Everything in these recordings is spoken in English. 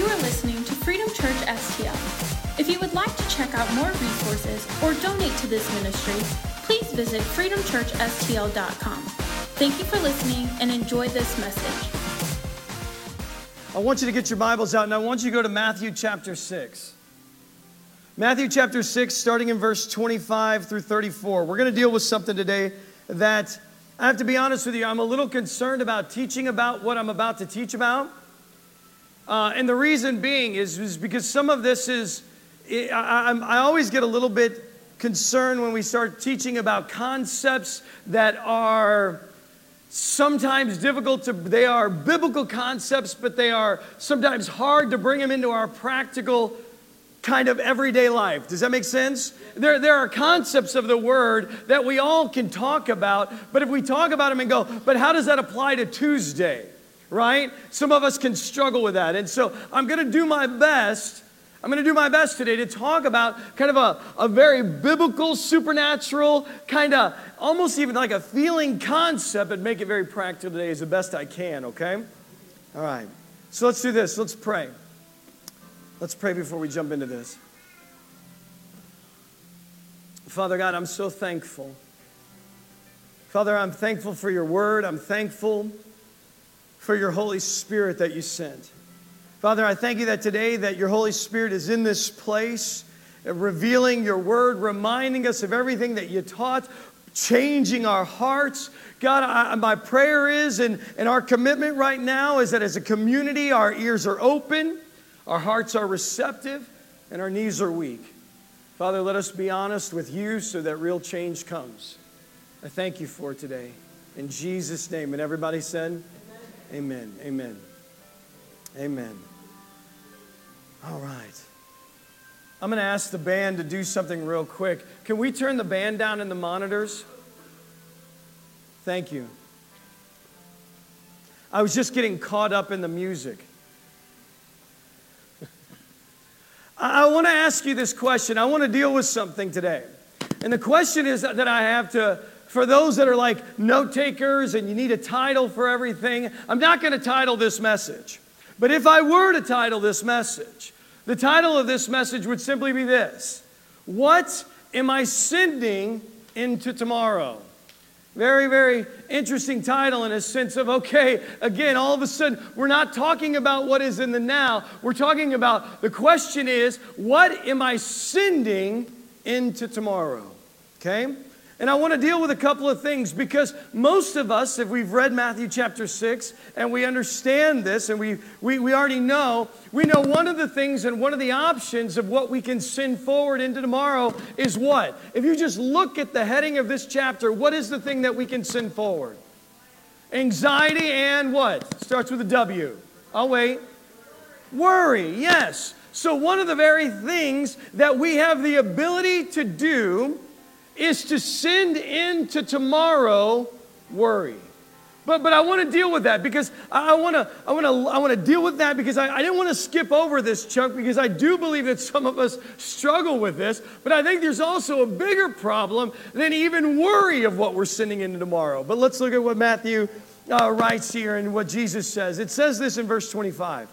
You are listening to Freedom Church STL. If you would like to check out more resources or donate to this ministry, please visit freedomchurchstl.com. Thank you for listening and enjoy this message. I want you to get your Bibles out and I want you to go to Matthew chapter 6. Matthew chapter 6, starting in verse 25 through 34. We're going to deal with something today that I have to be honest with you, I'm a little concerned about teaching about what I'm about to teach about. Uh, and the reason being is, is because some of this is, I, I, I always get a little bit concerned when we start teaching about concepts that are sometimes difficult to, they are biblical concepts, but they are sometimes hard to bring them into our practical kind of everyday life. Does that make sense? There, there are concepts of the word that we all can talk about, but if we talk about them and go, but how does that apply to Tuesday? Right? Some of us can struggle with that. And so I'm going to do my best. I'm going to do my best today to talk about kind of a, a very biblical, supernatural, kind of almost even like a feeling concept, but make it very practical today as the best I can, okay? All right. So let's do this. Let's pray. Let's pray before we jump into this. Father God, I'm so thankful. Father, I'm thankful for your word. I'm thankful for your Holy Spirit that you sent. Father, I thank you that today that your Holy Spirit is in this place, revealing your word, reminding us of everything that you taught, changing our hearts. God, I, my prayer is, and, and our commitment right now is that as a community, our ears are open our hearts are receptive and our knees are weak. Father, let us be honest with you so that real change comes. I thank you for today. In Jesus' name. And everybody said, Amen. Amen. Amen. All right. I'm going to ask the band to do something real quick. Can we turn the band down in the monitors? Thank you. I was just getting caught up in the music. I want to ask you this question. I want to deal with something today. And the question is that I have to, for those that are like note takers and you need a title for everything, I'm not going to title this message. But if I were to title this message, the title of this message would simply be this What am I sending into tomorrow? Very, very interesting title in a sense of, okay, again, all of a sudden, we're not talking about what is in the now. We're talking about the question is, what am I sending into tomorrow? Okay? And I want to deal with a couple of things because most of us, if we've read Matthew chapter 6 and we understand this and we, we, we already know, we know one of the things and one of the options of what we can send forward into tomorrow is what? If you just look at the heading of this chapter, what is the thing that we can send forward? Anxiety and what? Starts with a W. I'll wait. Worry, yes. So, one of the very things that we have the ability to do is to send into tomorrow worry. But, but I want to deal with that because I want to I want to I want to deal with that because I, I didn't want to skip over this chunk because I do believe that some of us struggle with this. But I think there's also a bigger problem than even worry of what we're sending into tomorrow. But let's look at what Matthew uh, writes here and what Jesus says. It says this in verse 25.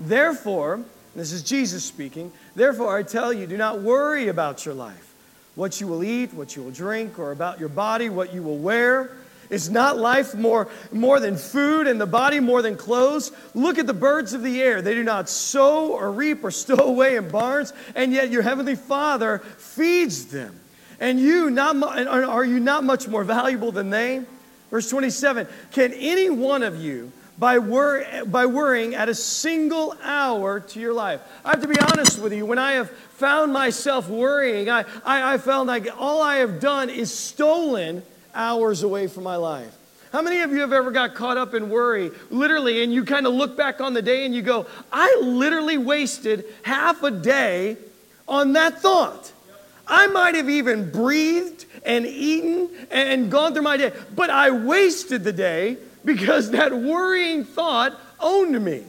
Therefore, this is Jesus speaking. Therefore, I tell you, do not worry about your life what you will eat, what you will drink, or about your body, what you will wear. Is not life more, more than food and the body more than clothes? Look at the birds of the air. They do not sow or reap or stow away in barns, and yet your heavenly Father feeds them. And you, not, are you not much more valuable than they? Verse 27 Can any one of you, by, wor- by worrying, at a single hour to your life? I have to be honest with you. When I have found myself worrying. I, I, I felt like all I have done is stolen hours away from my life. How many of you have ever got caught up in worry, literally, and you kind of look back on the day and you go, I literally wasted half a day on that thought? I might have even breathed and eaten and gone through my day, but I wasted the day because that worrying thought owned me.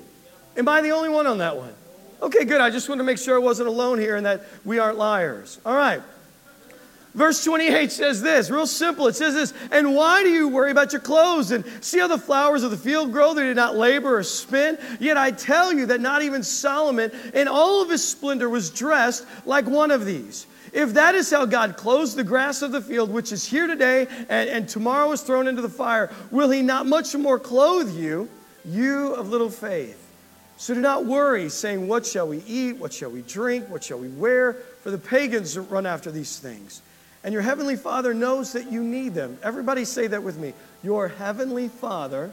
Am I the only one on that one? Okay, good. I just want to make sure I wasn't alone here and that we aren't liars. All right. Verse 28 says this, real simple. It says this, and why do you worry about your clothes? And see how the flowers of the field grow? They did not labor or spin. Yet I tell you that not even Solomon in all of his splendor was dressed like one of these. If that is how God clothes the grass of the field, which is here today and, and tomorrow is thrown into the fire, will he not much more clothe you, you of little faith? So do not worry, saying, What shall we eat? What shall we drink? What shall we wear? For the pagans run after these things and your heavenly Father knows that you need them. Everybody say that with me. Your heavenly Father,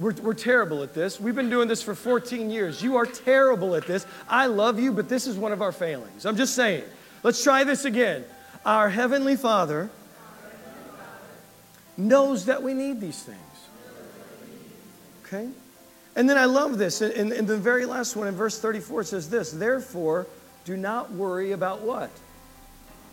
we're, we're terrible at this. We've been doing this for 14 years. You are terrible at this. I love you, but this is one of our failings. I'm just saying. Let's try this again. Our heavenly Father knows that we need these things. Okay? And then I love this. In, in the very last one, in verse 34, it says this Therefore, do not worry about what?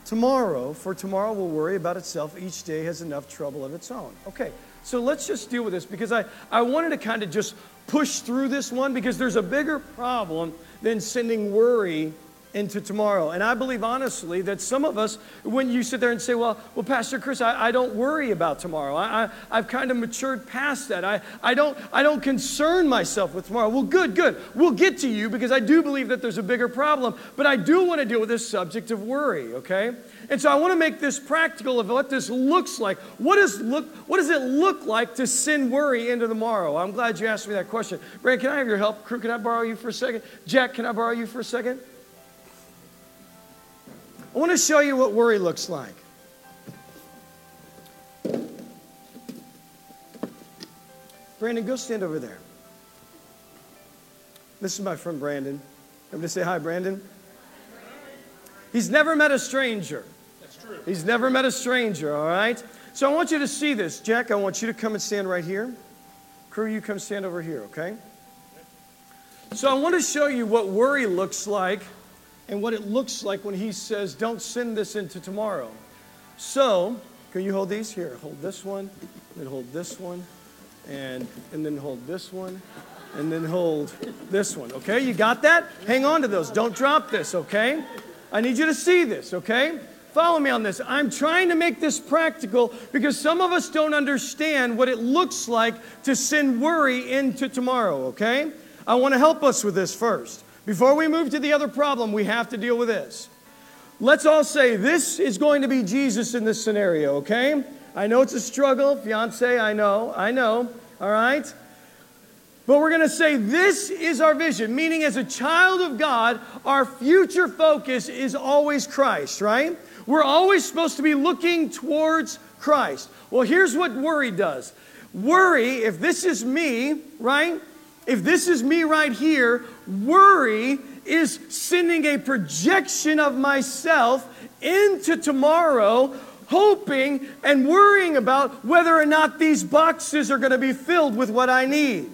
tomorrow, for tomorrow will worry about itself. Each day has enough trouble of its own. Okay, so let's just deal with this because I, I wanted to kind of just push through this one because there's a bigger problem than sending worry into tomorrow. And I believe honestly that some of us, when you sit there and say, well, well Pastor Chris, I, I don't worry about tomorrow. I, I, have kind of matured past that. I, I, don't, I don't concern myself with tomorrow. Well, good, good. We'll get to you because I do believe that there's a bigger problem. But I do want to deal with this subject of worry, okay? And so I want to make this practical of what this looks like. What, is look, what does it look like to send worry into the tomorrow? I'm glad you asked me that question. Brad, can I have your help? Crew, can I borrow you for a second? Jack, can I borrow you for a second? I want to show you what worry looks like. Brandon, go stand over there. This is my friend Brandon. I'm going to say hi, Brandon. He's never met a stranger. He's never met a stranger, all right? So I want you to see this. Jack, I want you to come and stand right here. Crew, you come stand over here, okay? So I want to show you what worry looks like and what it looks like when he says, Don't send this into tomorrow. So, can you hold these? Here, hold this one, then hold this one, and, and then hold this one, and then hold this one. Okay, you got that? Hang on to those. Don't drop this, okay? I need you to see this, okay? Follow me on this. I'm trying to make this practical because some of us don't understand what it looks like to send worry into tomorrow, okay? I want to help us with this first. Before we move to the other problem, we have to deal with this. Let's all say this is going to be Jesus in this scenario, okay? I know it's a struggle, fiance, I know, I know, all right? But we're going to say this is our vision, meaning as a child of God, our future focus is always Christ, right? We're always supposed to be looking towards Christ. Well, here's what worry does worry, if this is me, right? If this is me right here, worry is sending a projection of myself into tomorrow, hoping and worrying about whether or not these boxes are going to be filled with what I need.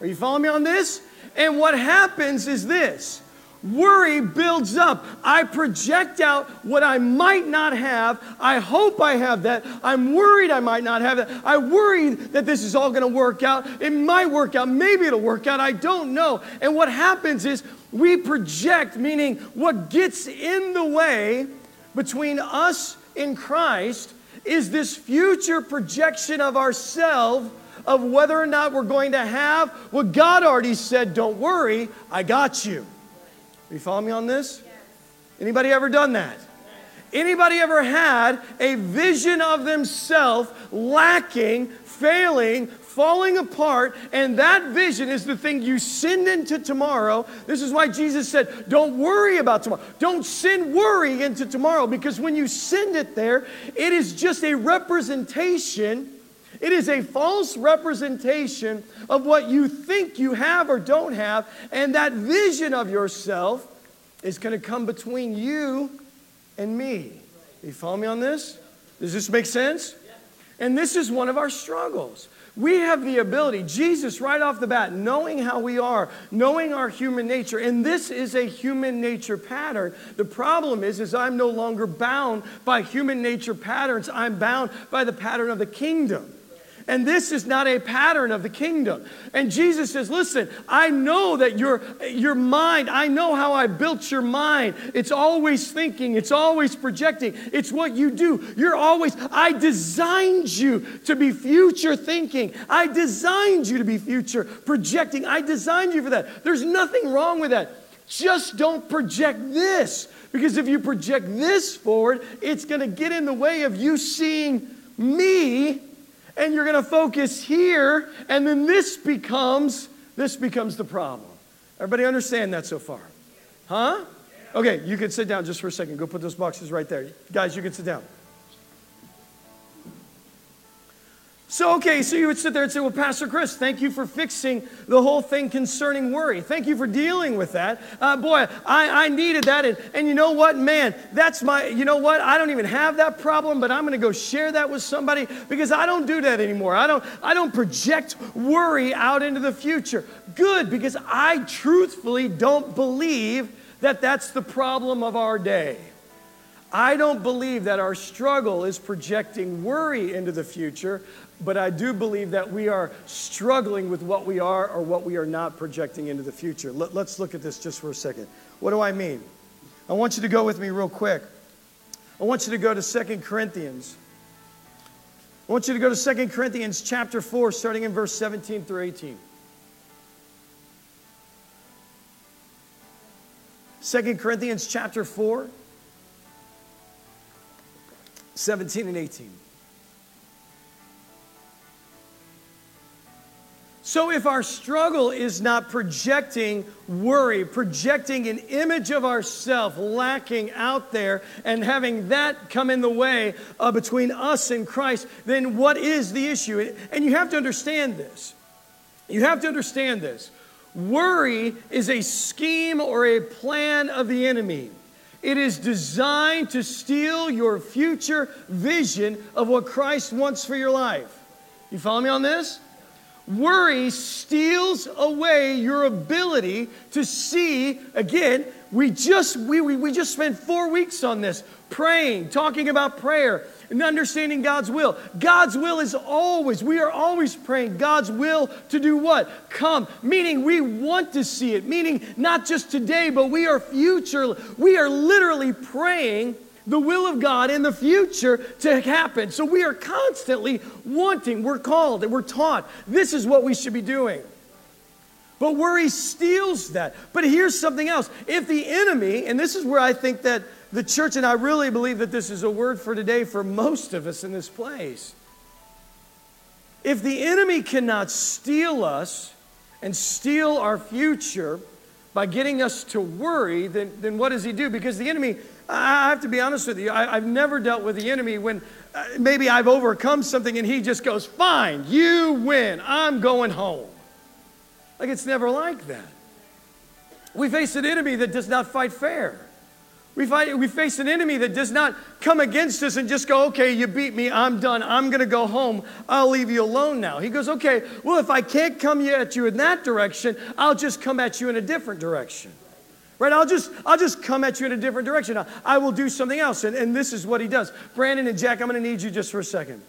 Are you following me on this? And what happens is this Worry builds up. I project out what I might not have. I hope I have that. I'm worried I might not have that. I worry that this is all going to work out. It might work out. Maybe it'll work out. I don't know. And what happens is we project, meaning what gets in the way between us and Christ is this future projection of ourselves of whether or not we're going to have what God already said, don't worry, I got you. You follow me on this? Anybody ever done that? Anybody ever had a vision of themselves lacking, failing, falling apart, and that vision is the thing you send into tomorrow. This is why Jesus said, Don't worry about tomorrow. Don't send worry into tomorrow because when you send it there, it is just a representation. It is a false representation of what you think you have or don't have, and that vision of yourself is going to come between you and me. You follow me on this? Does this make sense? And this is one of our struggles. We have the ability, Jesus, right off the bat, knowing how we are, knowing our human nature, and this is a human nature pattern. The problem is, is I'm no longer bound by human nature patterns. I'm bound by the pattern of the kingdom. And this is not a pattern of the kingdom. And Jesus says, Listen, I know that your, your mind, I know how I built your mind. It's always thinking, it's always projecting, it's what you do. You're always, I designed you to be future thinking. I designed you to be future projecting. I designed you for that. There's nothing wrong with that. Just don't project this. Because if you project this forward, it's going to get in the way of you seeing me and you're going to focus here and then this becomes this becomes the problem. Everybody understand that so far? Huh? Okay, you can sit down just for a second. Go put those boxes right there. Guys, you can sit down. So, okay, so you would sit there and say, Well, Pastor Chris, thank you for fixing the whole thing concerning worry. Thank you for dealing with that. Uh, boy, I, I needed that. And, and you know what, man, that's my, you know what, I don't even have that problem, but I'm going to go share that with somebody because I don't do that anymore. I don't, I don't project worry out into the future. Good, because I truthfully don't believe that that's the problem of our day. I don't believe that our struggle is projecting worry into the future, but I do believe that we are struggling with what we are or what we are not projecting into the future. Let, us look at this just for a second. What do I mean? I want you to go with me real quick. I want you to go to Second Corinthians. I want you to go to Second Corinthians chapter 4, starting in verse 17 through 18. 2 Corinthians chapter 4, 17 and 18. So, if our struggle is not projecting worry, projecting an image of ourself lacking out there, and having that come in the way uh, between us and Christ, then what is the issue? And you have to understand this. You have to understand this. Worry is a scheme or a plan of the enemy. It is designed to steal your future vision of what Christ wants for your life. You follow me on this? Worry steals away your ability to see, again, we just, we, we, we just spent four weeks on this, praying, talking about prayer, and understanding God's will. God's will is always, we are always praying God's will to do what? Come. Meaning we want to see it. Meaning not just today, but we are future. We are literally praying the will of God in the future to happen. So we are constantly wanting, we're called and we're taught this is what we should be doing. But worry steals that. But here's something else. If the enemy, and this is where I think that the church, and I really believe that this is a word for today for most of us in this place. If the enemy cannot steal us and steal our future by getting us to worry, then, then what does he do? Because the enemy I have to be honest with you. I, have never dealt with the enemy when uh, maybe I've overcome something and he just goes, Fine, you win. I'm going home. Like it's never like that. We face an enemy that does not fight fair. We, fight, we face an enemy that does not come against us and just go, okay, you beat me, I'm done, I'm gonna go home, I'll leave you alone now. He goes, okay, well, if I can't come at you in that direction, I'll just come at you in a different direction. Right? I'll just, I'll just come at you in a different direction. I, I will do something else. And, and this is what he does. Brandon and Jack, I'm going to need you just for a second.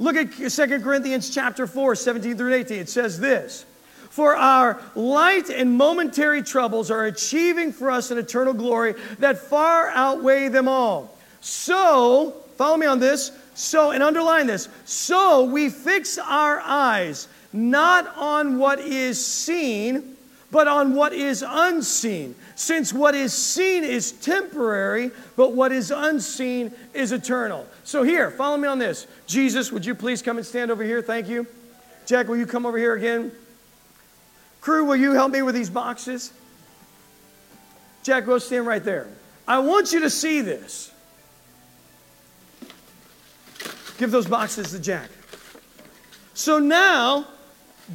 Look at 2 Corinthians chapter 4, 17 through 18. It says this. For our light and momentary troubles are achieving for us an eternal glory that far outweigh them all. So, follow me on this. So, and underline this. So we fix our eyes not on what is seen but on what is unseen. Since what is seen is temporary, but what is unseen is eternal. So, here, follow me on this. Jesus, would you please come and stand over here? Thank you. Jack, will you come over here again? Crew, will you help me with these boxes? Jack, go stand right there. I want you to see this. Give those boxes to Jack. So now,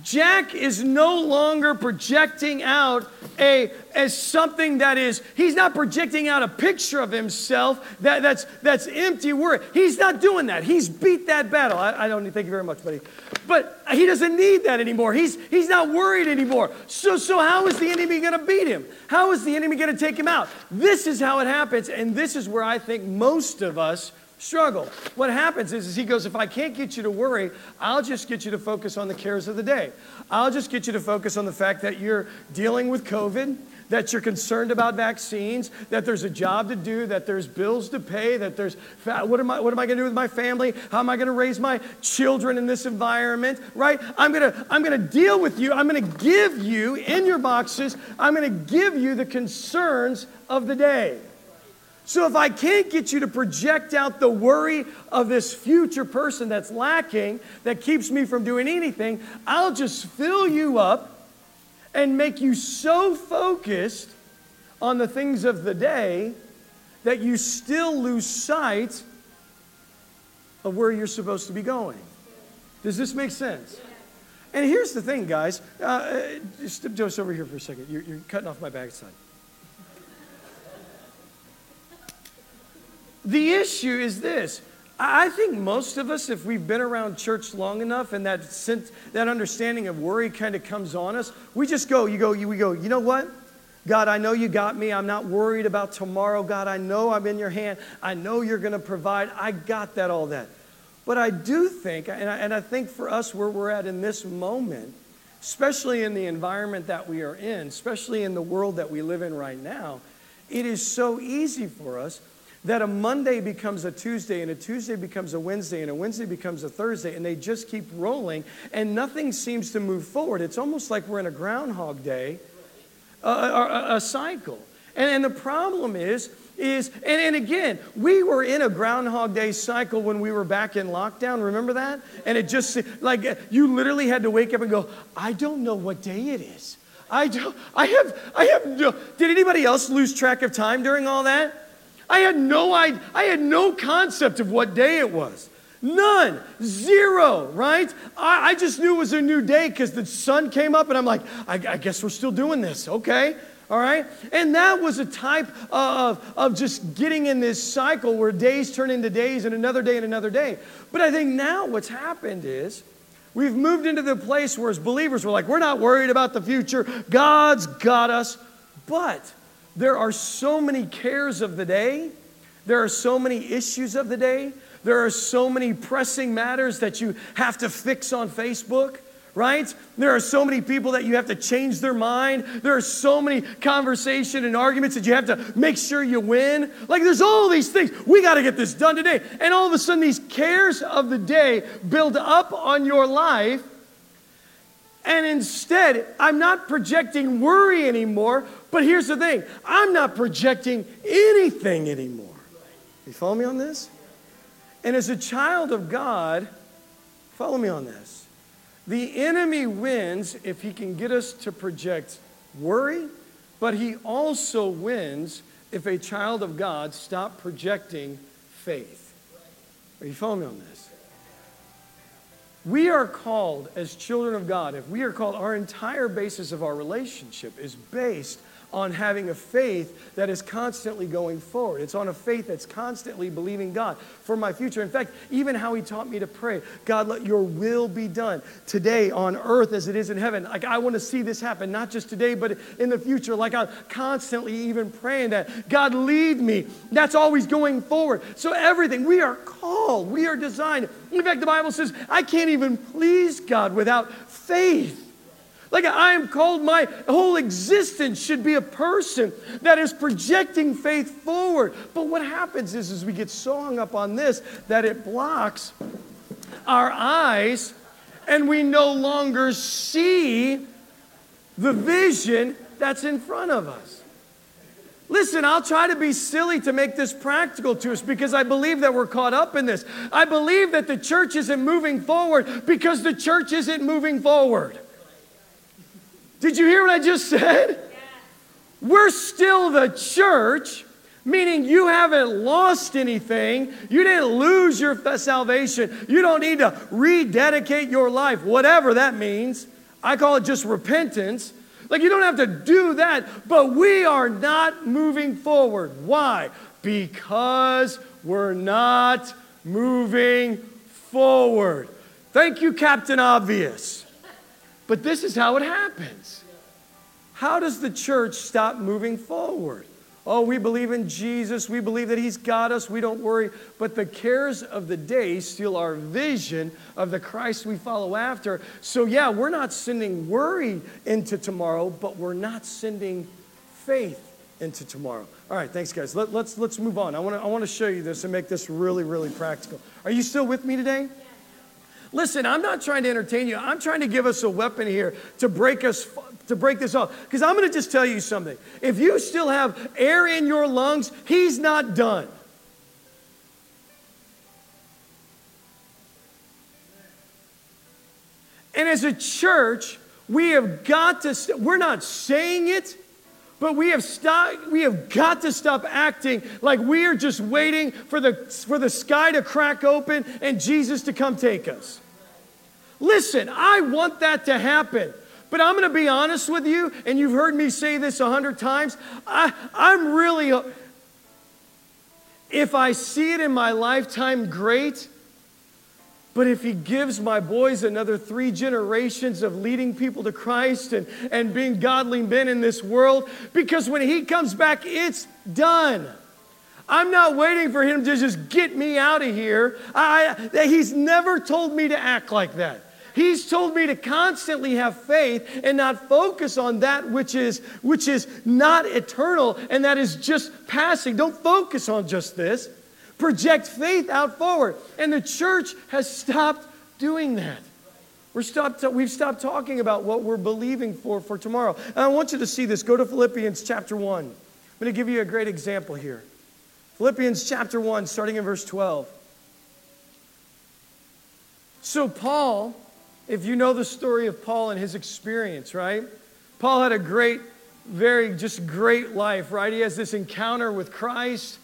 Jack is no longer projecting out a as something that is he's not projecting out a picture of himself that, that's that's empty word. He's not doing that. He's beat that battle. I, I don't thank you very much, buddy. But he doesn't need that anymore. He's he's not worried anymore. So so how is the enemy going to beat him? How is the enemy going to take him out? This is how it happens, and this is where I think most of us struggle. What happens is, is he goes, if I can't get you to worry, I'll just get you to focus on the cares of the day. I'll just get you to focus on the fact that you're dealing with COVID, that you're concerned about vaccines, that there's a job to do, that there's bills to pay, that there's what am I what am I going to do with my family? How am I going to raise my children in this environment? Right? I'm going to I'm going to deal with you. I'm going to give you in your boxes. I'm going to give you the concerns of the day. So if I can't get you to project out the worry of this future person that's lacking, that keeps me from doing anything, I'll just fill you up and make you so focused on the things of the day that you still lose sight of where you're supposed to be going. Does this make sense? And here's the thing, guys. Uh, just, just over here for a second. You're, you're cutting off my backside. The issue is this. I think most of us, if we've been around church long enough and that sense, that understanding of worry kind of comes on us, we just go, you go, we go, you know what? God, I know you got me. I'm not worried about tomorrow. God, I know I'm in your hand. I know you're going to provide. I got that, all that. But I do think, and I, and I think for us where we're at in this moment, especially in the environment that we are in, especially in the world that we live in right now, it is so easy for us that a Monday becomes a Tuesday, and a Tuesday becomes a Wednesday, and a Wednesday becomes a Thursday, and they just keep rolling, and nothing seems to move forward. It's almost like we're in a Groundhog Day, a, a, a cycle. And, and the problem is, is and, and again, we were in a Groundhog Day cycle when we were back in lockdown. Remember that? And it just, like, you literally had to wake up and go, I don't know what day it is. I, don't, I have, I have no, did anybody else lose track of time during all that? I had no idea, I had no concept of what day it was. None. Zero, right? I, I just knew it was a new day because the sun came up and I'm like, I, I guess we're still doing this, okay? All right? And that was a type of, of just getting in this cycle where days turn into days and another day and another day. But I think now what's happened is we've moved into the place where as believers we're like, we're not worried about the future. God's got us. But there are so many cares of the day, there are so many issues of the day, there are so many pressing matters that you have to fix on Facebook right? There are so many people that you have to change their mind. There are so many conversation and arguments that you have to make sure you win. Like there's all these things. We got to get this done today. And all of a sudden these cares of the day build up on your life. And instead, I'm not projecting worry anymore, but here's the thing I'm not projecting anything anymore. You follow me on this? And as a child of God, follow me on this. The enemy wins if he can get us to project worry, but he also wins if a child of God stop projecting faith. Are you following me on this? We are called as children of God, if we are called, our entire basis of our relationship is based on having a faith that is constantly going forward. It's on a faith that's constantly believing God for my future. In fact, even how He taught me to pray God, let your will be done today on earth as it is in heaven. Like, I want to see this happen, not just today, but in the future. Like, I'm constantly even praying that God lead me. That's always going forward. So, everything, we are called, we are designed. In fact, the Bible says, I can't even please God without faith. Like I am called, my whole existence should be a person that is projecting faith forward. But what happens is, is we get so hung up on this that it blocks our eyes and we no longer see the vision that's in front of us. Listen, I'll try to be silly to make this practical to us because I believe that we're caught up in this. I believe that the church isn't moving forward because the church isn't moving forward. Did you hear what I just said? We're still the church, meaning you haven't lost anything. You didn't lose your salvation. You don't need to rededicate your life, whatever that means. I call it just repentance. Like you don't have to do that, but we are not moving forward. Why? Because we're not moving forward. Thank you, Captain Obvious. But this is how it happens. How does the church stop moving forward? Oh, we believe in Jesus. We believe that He's got us. We don't worry. But the cares of the day steal our vision of the Christ we follow after. So, yeah, we're not sending worry into tomorrow, but we're not sending faith into tomorrow. All right, thanks, guys. Let, us let's, let's move on. I want to I wanna show you this and make this really, really practical. Are you still with me today? Listen, I'm not trying to entertain you. I'm trying to give us a weapon here to break us to break this off. Because I'm going to just tell you something. If you still have air in your lungs, he's not done. And as a church, we have got to, we we're not saying it, but we have, stopped, we have got to stop acting like we are just waiting for the, for the sky to crack open and Jesus to come take us. Listen, I want that to happen. But I'm going to be honest with you, and you've heard me say this a hundred times. I, I'm really, if I see it in my lifetime, great. But if he gives my boys another three generations of leading people to Christ and, and being godly men in this world, because when he comes back, it's done. I'm not waiting for him to just get me out of here. I, he's never told me to act like that. He's told me to constantly have faith and not focus on that which is, which is not eternal and that is just passing. Don't focus on just this. Project faith out forward. And the church has stopped doing that. We're stopped, we've stopped talking about what we're believing for for tomorrow. And I want you to see this. Go to Philippians chapter 1. I'm going to give you a great example here. Philippians chapter 1, starting in verse 12. So, Paul if you know the story of Paul and his experience, right? Paul had a great, very just great life, right? He has this encounter with Christ.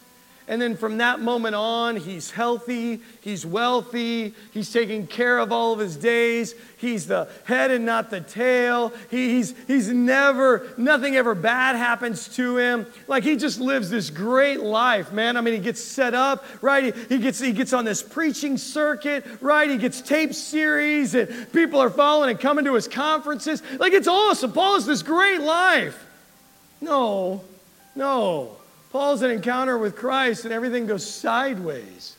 And then from that moment on, he's healthy, he's wealthy, he's taking care of all of his days, he's the head and not the tail. He, he's, he's never, nothing ever bad happens to him. Like he just lives this great life, man. I mean, he gets set up, right? He, he, gets, he gets on this preaching circuit, right? He gets tape series, and people are following and coming to his conferences. Like it's awesome. Paul has this great life. No, no. Paul's an encounter with Christ and everything goes sideways.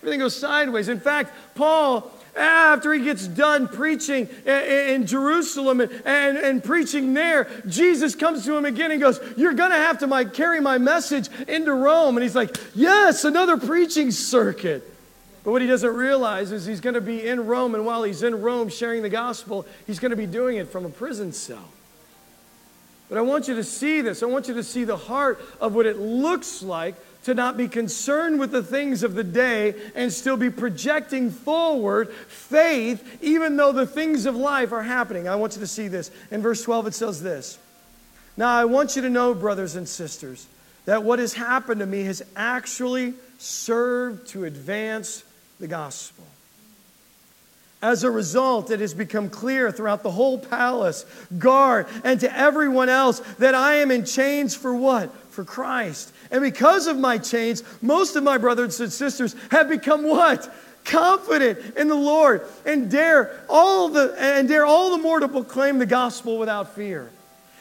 Everything goes sideways. In fact, Paul, after he gets done preaching in Jerusalem and, and, and, preaching there, Jesus comes to him again and goes, You're going to have to my, carry my message into Rome. And he's like, Yes, another preaching circuit. But what he doesn't realize is he's going to be in Rome, and while he's in Rome sharing the gospel, he's going to be doing it from a prison cell. But I want you to see this. I want you to see the heart of what it looks like to not be concerned with the things of the day and still be projecting forward faith, even though the things of life are happening. I want you to see this. In verse 12, it says this Now, I want you to know, brothers and sisters, that what has happened to me has actually served to advance the gospel. As a result, it has become clear throughout the whole palace, guard, and to everyone else that I am in chains for what? For Christ. And because of my chains, most of my brothers and sisters have become what? Confident in the Lord and dare all the and dare all the more to proclaim the gospel without fear.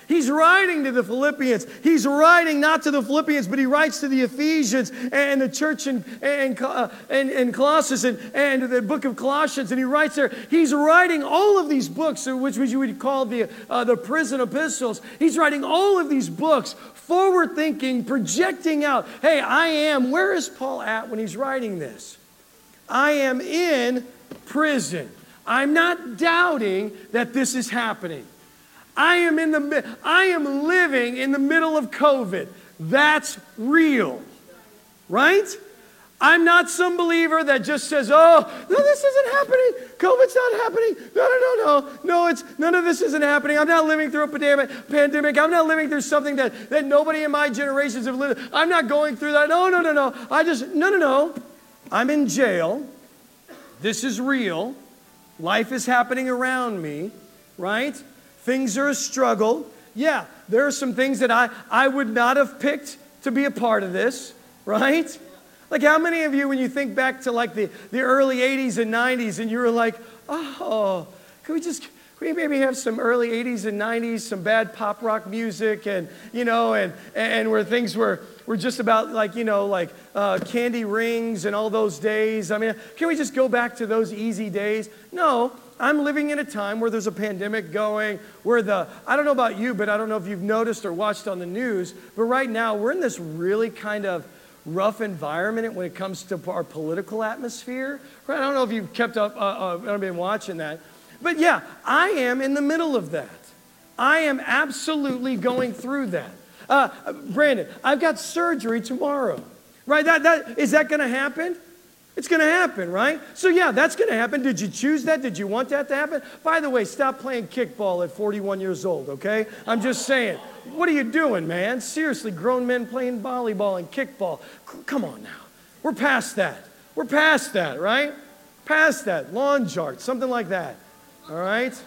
He's writing to the Philippians. He's writing not to the Philippians, but he writes to the Ephesians and the church in, in, uh, in, in Colossus and, and the book of Colossians. And he writes there, he's writing all of these books, which you would call the, uh, the prison epistles. He's writing all of these books, forward thinking, projecting out. Hey, I am, where is Paul at when he's writing this? I am in prison. I'm not doubting that this is happening. I am in the I am living in the middle of COVID. That's real. Right? I'm not some believer that just says, "Oh, no, this isn't happening. COVID's not happening. No, no, no, no, no. It's none of this isn't happening. I'm not living through a pandemic. I'm not living through something that that nobody in my generations have lived. I'm not going through that. No, no, no, no. I just no, no, no. I'm in jail. This is real. Life is happening around me, right? Things are a struggle. Yeah, there are some things that I, I would not have picked to be a part of this, right? Like, how many of you, when you think back to like the, the early 80s and 90s, and you were like, oh, can we just, we maybe have some early 80s and 90s, some bad pop rock music, and, you know, and, and where things were, were just about like, you know, like uh, candy rings and all those days. I mean, can we just go back to those easy days? No, I'm living in a time where there's a pandemic going, where the, I don't know about you, but I don't know if you've noticed or watched on the news, but right now we're in this really kind of rough environment when it comes to our political atmosphere. I don't know if you've kept up, uh, uh, I've been watching that, but yeah, I am in the middle of that. I am absolutely going through that. Uh, Brandon, I've got surgery tomorrow. Right? That, that, is that going to happen? It's going to happen, right? So, yeah, that's going to happen. Did you choose that? Did you want that to happen? By the way, stop playing kickball at 41 years old, okay? I'm just saying. What are you doing, man? Seriously, grown men playing volleyball and kickball. C- come on now. We're past that. We're past that, right? Past that. Lawn chart, something like that. All right?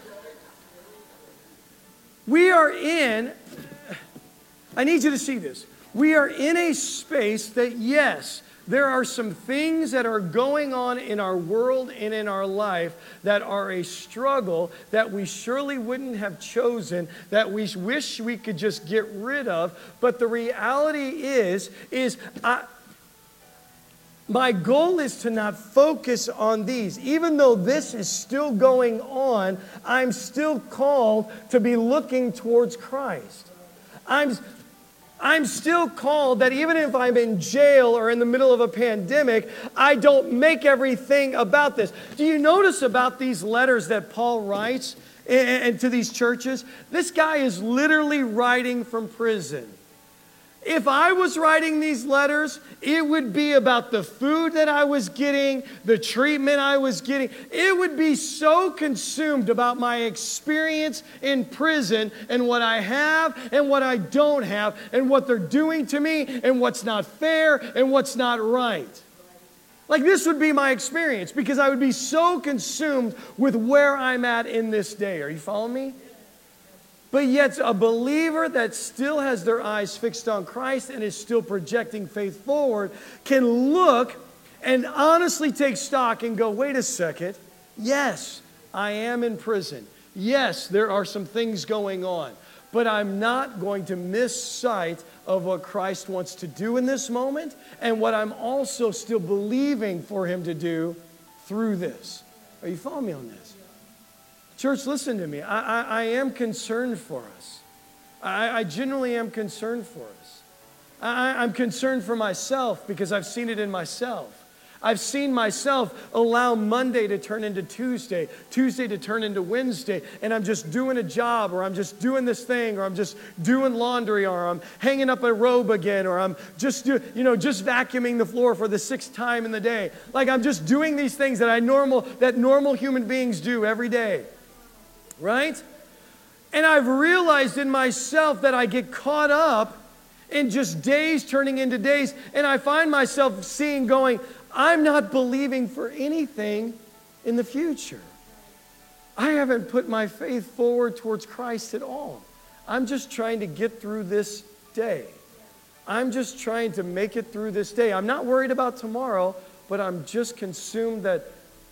We are in, I need you to see this. We are in a space that, yes, there are some things that are going on in our world and in our life that are a struggle that we surely wouldn't have chosen, that we wish we could just get rid of. But the reality is, is I, my goal is to not focus on these. Even though this is still going on, I'm still called to be looking towards Christ. I'm, I'm still called that even if I'm in jail or in the middle of a pandemic, I don't make everything about this. Do you notice about these letters that Paul writes and to these churches? This guy is literally writing from prison. If I was writing these letters, it would be about the food that I was getting, the treatment I was getting. It would be so consumed about my experience in prison and what I have and what I don't have and what they're doing to me and what's not fair and what's not right. Like, this would be my experience because I would be so consumed with where I'm at in this day. Are you following me? But yet, a believer that still has their eyes fixed on Christ and is still projecting faith forward can look and honestly take stock and go, wait a second, yes, I am in prison. Yes, there are some things going on, but I'm not going to miss sight of what Christ wants to do in this moment and what I'm also still believing for Him to do through this. Are you following me on this? Church, listen to me. I, I, I am concerned for us. I, I genuinely am concerned for us. I, I'm concerned for myself because I've seen it in myself. I've seen myself allow Monday to turn into Tuesday, Tuesday to turn into Wednesday, and I'm just doing a job, or I'm just doing this thing, or I'm just doing laundry, or I'm hanging up a robe again, or I'm just do, you know just vacuuming the floor for the sixth time in the day. Like I'm just doing these things that I normal that normal human beings do every day right? And I've realized in myself that I get caught up in just days turning into days, and I find myself seeing, going, I'm not believing for anything in the future. I haven't put my faith forward towards Christ at all. I'm just trying to get through this day. I'm just trying to make it through this day. I'm not worried about tomorrow, but I'm just consumed that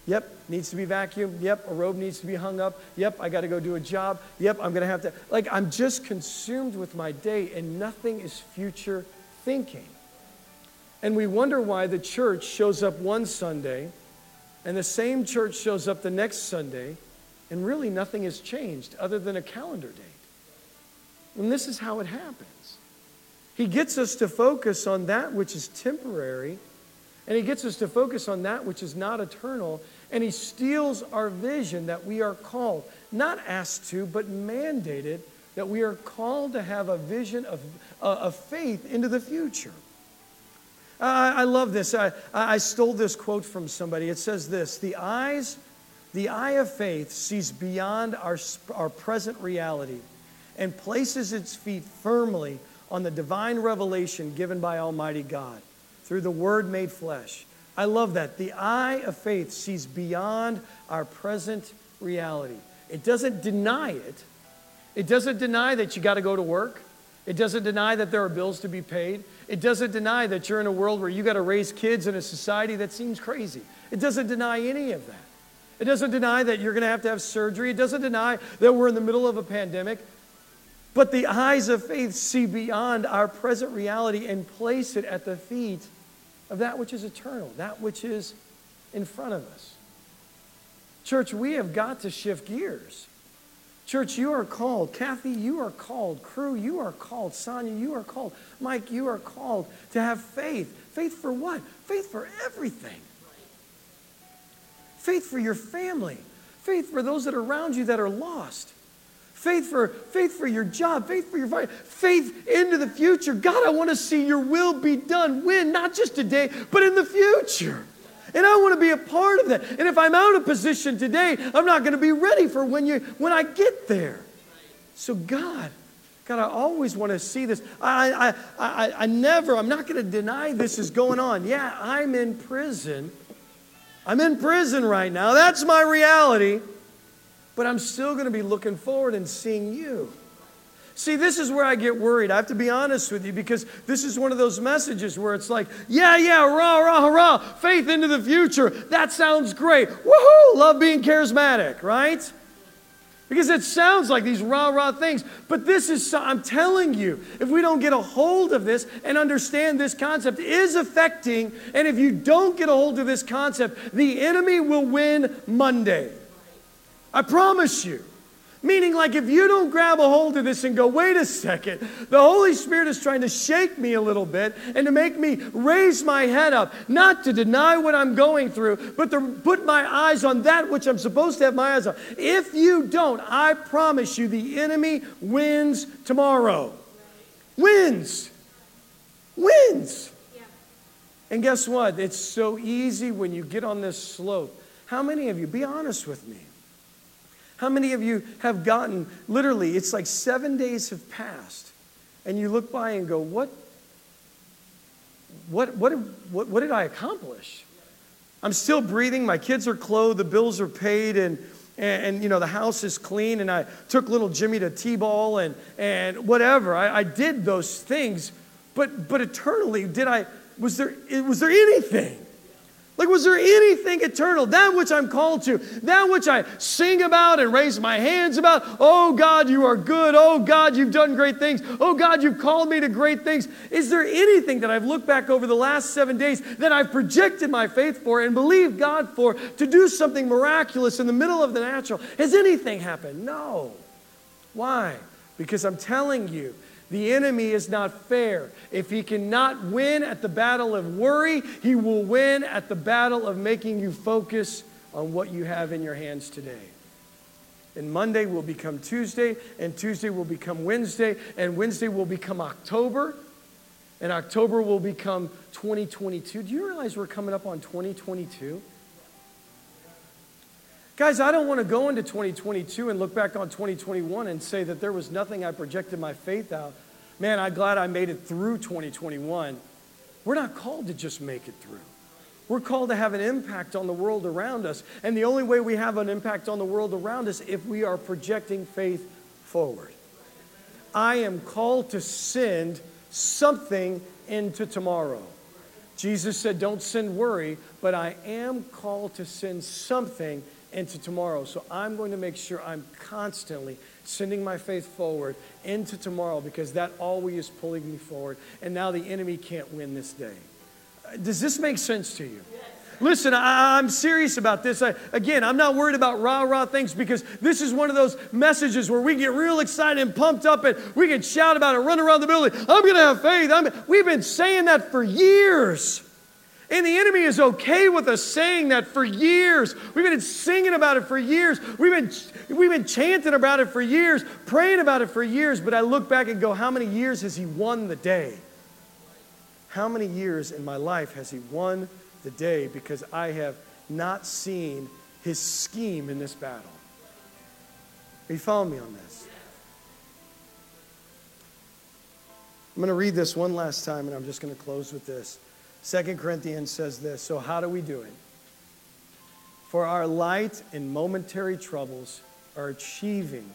Yep, needs to be vacuumed. Yep, a robe needs to be hung up. Yep, I got to go do a job. Yep, I'm going to have to. Like, I'm just consumed with my day, and nothing is future thinking. And we wonder why the church shows up one Sunday, and the same church shows up the next Sunday, and really nothing has changed other than a calendar date. And this is how it happens. He gets us to focus on that which is temporary, and he gets us to focus on that which is not eternal. And he steals our vision that we are called, not asked to, but mandated, that we are called to have a vision of, uh, of faith into the future. I, I love this. I, I stole this quote from somebody. It says this The eyes, the eye of faith sees beyond our, our present reality and places its feet firmly on the divine revelation given by Almighty God through the Word made flesh. I love that. The eye of faith sees beyond our present reality. It doesn't deny it. It doesn't deny that you got to go to work. It doesn't deny that there are bills to be paid. It doesn't deny that you're in a world where you got to raise kids in a society that seems crazy. It doesn't deny any of that. It doesn't deny that you're going to have to have surgery. It doesn't deny that we're in the middle of a pandemic. But the eyes of faith see beyond our present reality and place it at the feet of that which is eternal, that which is in front of us. Church, we have got to shift gears. Church, you are called. Kathy, you are called. Crew, you are called. Sonia, you are called. Mike, you are called to have faith. Faith for what? Faith for everything. Faith for your family. Faith for those that are around you that are lost. Faith for, faith for your job, faith for your faith into the future. God, I want to see your will be done. When? Not just today, but in the future. And I want to be a part of that. And if I'm out of position today, I'm not going to be ready for when you when I get there. So God, God, I always want to see this. I, I, I, I never, I'm not going to deny this is going on. Yeah, I'm in prison. I'm in prison right now. That's my reality but I'm still going to be looking forward and seeing you. See, this is where I get worried. I have to be honest with you because this is one of those messages where it's like, yeah, yeah, rah, rah, rah, faith into the future. That sounds great. Woohoo! Love being charismatic, right? Because it sounds like these rah rah things. But this is, I'm telling you, if we don't get a hold of this and understand this concept is affecting, and if you don't get a hold of this concept, the enemy will win Monday. I promise you. Meaning, like, if you don't grab a hold of this and go, wait a second, the Holy Spirit is trying to shake me a little bit and to make me raise my head up, not to deny what I'm going through, but to put my eyes on that which I'm supposed to have my eyes on. If you don't, I promise you, the enemy wins tomorrow. Wins. Wins. And guess what? It's so easy when you get on this slope. How many of you, be honest with me, how many of you have gotten, literally, it's like seven days have passed, and you look by and go, What, what, what, what, what did I accomplish? I'm still breathing, my kids are clothed, the bills are paid, and, and, you know, the house is clean, and I took little Jimmy to T ball and, and whatever. I, I did those things, but, but eternally, did I, was there, was there anything? Like, was there anything eternal? That which I'm called to, that which I sing about and raise my hands about. Oh God, you are good. Oh God, you've done great things. Oh God, you've called me to great things. Is there anything that I've looked back over the last seven days that I've projected my faith for and believed God for to do something miraculous in the middle of the natural? Has anything happened? No. Why? Because I'm telling you, the enemy is not fair. If he cannot win at the battle of worry, he will win at the battle of making you focus on what you have in your hands today. And Monday will become Tuesday, and Tuesday will become Wednesday, and Wednesday will become October, and October will become 2022. Do you realize we're coming up on 2022? Guys, I don't want to go into 2022 and look back on 2021 and say that there was nothing I projected my faith out. Man, I'm glad I made it through 2021. We're not called to just make it through. We're called to have an impact on the world around us. And the only way we have an impact on the world around us if we are projecting faith forward. I am called to send something into tomorrow. Jesus said, Don't send worry, but I am called to send something into tomorrow. So I'm going to make sure I'm constantly sending my faith forward into tomorrow because that always is pulling me forward. And now the enemy can't win this day. Uh, does this make sense to you? Listen, I, am serious about this. I, again, I'm not worried about rah rah things because this is one of those messages where we get real excited and pumped up and we can shout about it, run around the building. I'm going to have faith. I'm, we've been saying that for years. And the enemy is okay with us saying that for years. We've been singing about it for years. We've been, we've been chanting about it for years, praying about it for years. But I look back and go, how many years has he won the day? How many years in my life has he won the day because I have not seen his scheme in this battle? Are you following me on this? I'm going to read this one last time and I'm just going to close with this. Second Corinthians says this So, how do we do it? For our light and momentary troubles are achieving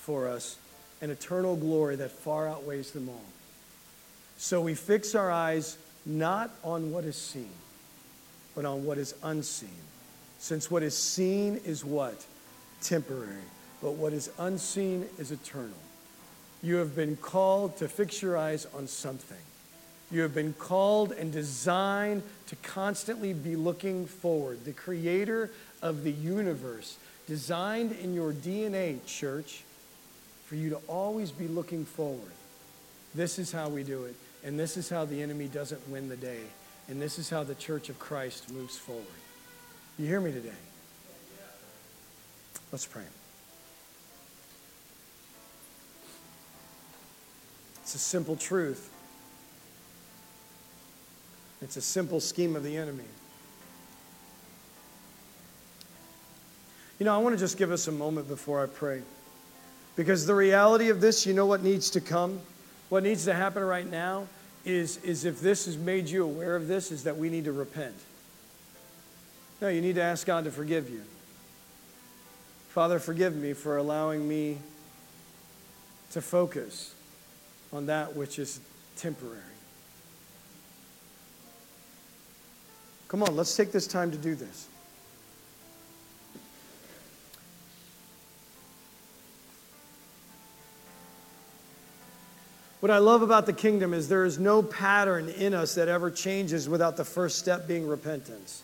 for us an eternal glory that far outweighs them all. So we fix our eyes not on what is seen, but on what is unseen. Since what is seen is what? Temporary. But what is unseen is eternal. You have been called to fix your eyes on something. You have been called and designed to constantly be looking forward. The creator of the universe designed in your DNA, church, for you to always be looking forward. This is how we do it. And this is how the enemy doesn't win the day. And this is how the church of Christ moves forward. You hear me today? Let's pray. It's a simple truth. It's a simple scheme of the enemy. You know, I want to just give us a moment before I pray. Because the reality of this, you know what needs to come? What needs to happen right now is, is if this has made you aware of this, is that we need to repent. No, you need to ask God to forgive you. Father, forgive me for allowing me to focus on that which is temporary. Come on, let's take this time to do this. What I love about the kingdom is there is no pattern in us that ever changes without the first step being repentance.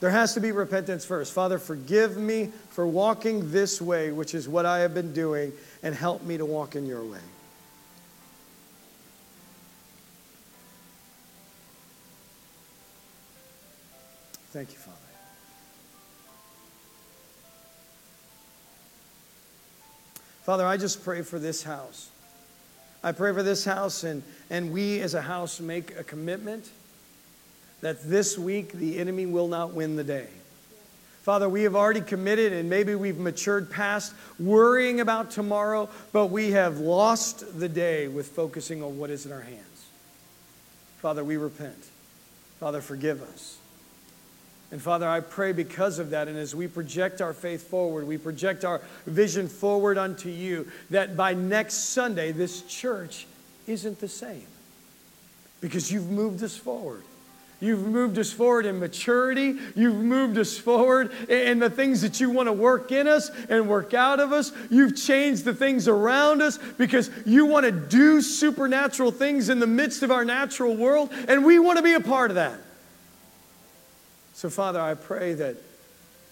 There has to be repentance first. Father, forgive me for walking this way, which is what I have been doing, and help me to walk in your way. Thank you, Father. Father, I just pray for this house. I pray for this house, and, and we as a house make a commitment that this week the enemy will not win the day. Father, we have already committed, and maybe we've matured past worrying about tomorrow, but we have lost the day with focusing on what is in our hands. Father, we repent. Father, forgive us. And Father, I pray because of that, and as we project our faith forward, we project our vision forward unto you, that by next Sunday, this church isn't the same. Because you've moved us forward. You've moved us forward in maturity. You've moved us forward in the things that you want to work in us and work out of us. You've changed the things around us because you want to do supernatural things in the midst of our natural world, and we want to be a part of that. So, Father, I pray that,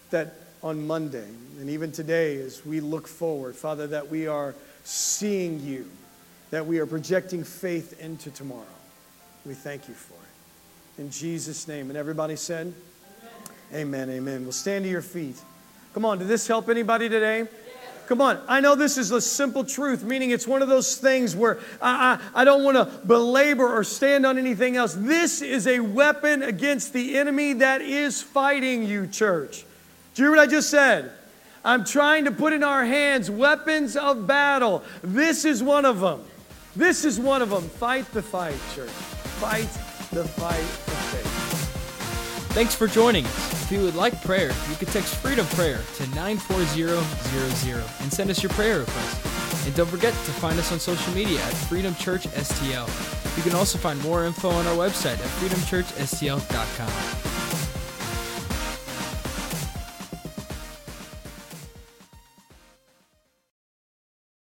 that on Monday and even today, as we look forward, Father, that we are seeing you, that we are projecting faith into tomorrow. We thank you for it. In Jesus' name. And everybody said, Amen, amen. amen. Well, stand to your feet. Come on, did this help anybody today? Come on. I know this is a simple truth, meaning it's one of those things where I, I, I don't want to belabor or stand on anything else. This is a weapon against the enemy that is fighting you, church. Do you hear what I just said? I'm trying to put in our hands weapons of battle. This is one of them. This is one of them. Fight the fight, church. Fight the fight of faith. Thanks for joining us. If you would like prayer, you can text Freedom Prayer to 94000 and send us your prayer request. And don't forget to find us on social media at Freedom Church STL. You can also find more info on our website at freedomchurchstl.com.